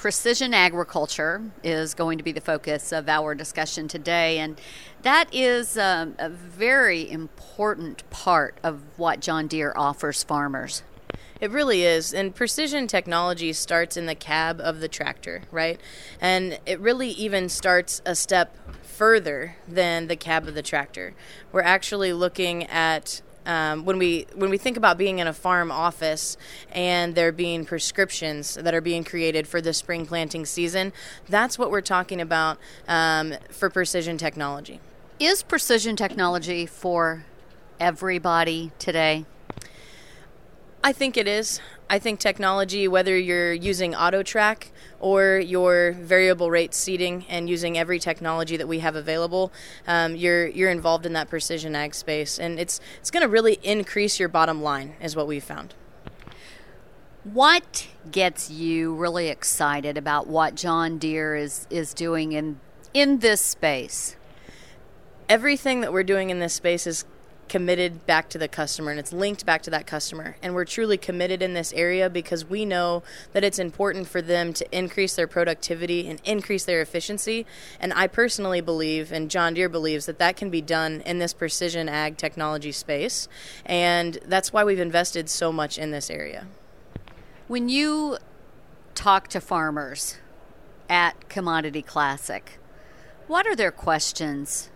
precision agriculture is going to be the focus of our discussion today, and that is um, a very important part of what John Deere offers farmers. It really is. And precision technology starts in the cab of the tractor, right? And it really even starts a step further than the cab of the tractor. We're actually looking at um, when we when we think about being in a farm office and there being prescriptions that are being created for the spring planting season, that's what we're talking about um, for precision technology. Is precision technology for everybody today? I think it is. I think technology, whether you're using AutoTrac or your variable rate seeding and using every technology that we have available, um, you're you're involved in that precision ag space, and it's it's going to really increase your bottom line, is what we've found. What gets you really excited about what John Deere is is doing in in this space? Everything that we're doing in this space is committed back to the customer and it's linked back to that customer. And we're truly committed in this area because we know that it's important for them to increase their productivity and increase their efficiency. And I personally believe, and John Deere believes, that that can be done in this precision ag technology space. And that's why we've invested so much in this area. When you talk to farmers at Commodity Classic, what are their questions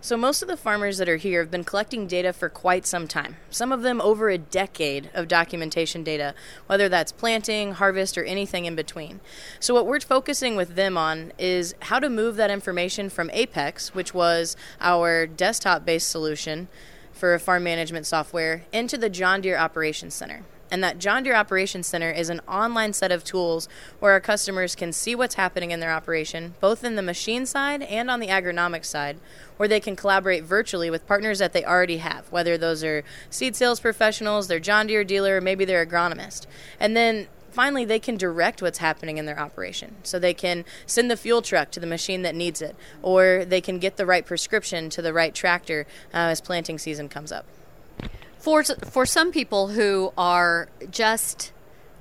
so, most of the farmers that are here have been collecting data for quite some time, some of them over a decade of documentation data, whether that's planting, harvest, or anything in between. So, what we're focusing with them on is how to move that information from Apex, which was our desktop based solution for farm management software, into the John Deere Operations Center. And that John Deere Operations Center is an online set of tools where our customers can see what's happening in their operation, both in the machine side and on the agronomic side, where they can collaborate virtually with partners that they already have, whether those are seed sales professionals, their John Deere dealer, or maybe their agronomist. And then finally they can direct what's happening in their operation. So they can send the fuel truck to the machine that needs it, or they can get the right prescription to the right tractor uh, as planting season comes up for for some people who are just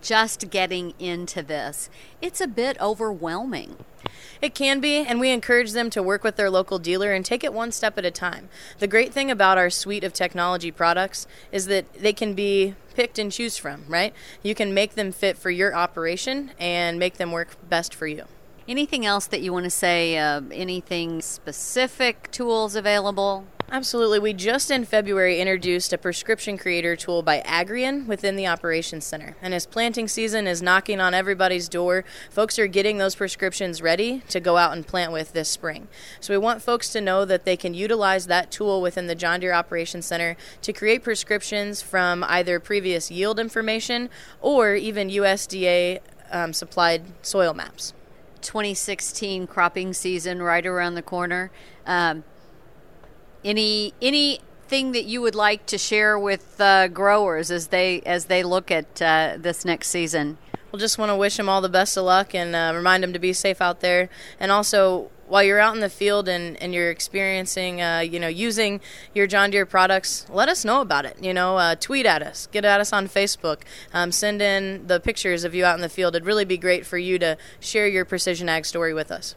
just getting into this, it's a bit overwhelming. It can be, and we encourage them to work with their local dealer and take it one step at a time. The great thing about our suite of technology products is that they can be picked and choose from, right? You can make them fit for your operation and make them work best for you. Anything else that you want to say? Uh, anything specific tools available? Absolutely. We just in February introduced a prescription creator tool by Agrian within the Operations Center. And as planting season is knocking on everybody's door, folks are getting those prescriptions ready to go out and plant with this spring. So we want folks to know that they can utilize that tool within the John Deere Operations Center to create prescriptions from either previous yield information or even USDA um, supplied soil maps. 2016 cropping season right around the corner. Um, any anything that you would like to share with uh, growers as they as they look at uh, this next season? Well, just want to wish them all the best of luck and uh, remind them to be safe out there. And also, while you're out in the field and, and you're experiencing, uh, you know, using your John Deere products, let us know about it. You know, uh, tweet at us, get at us on Facebook, um, send in the pictures of you out in the field. It'd really be great for you to share your precision ag story with us.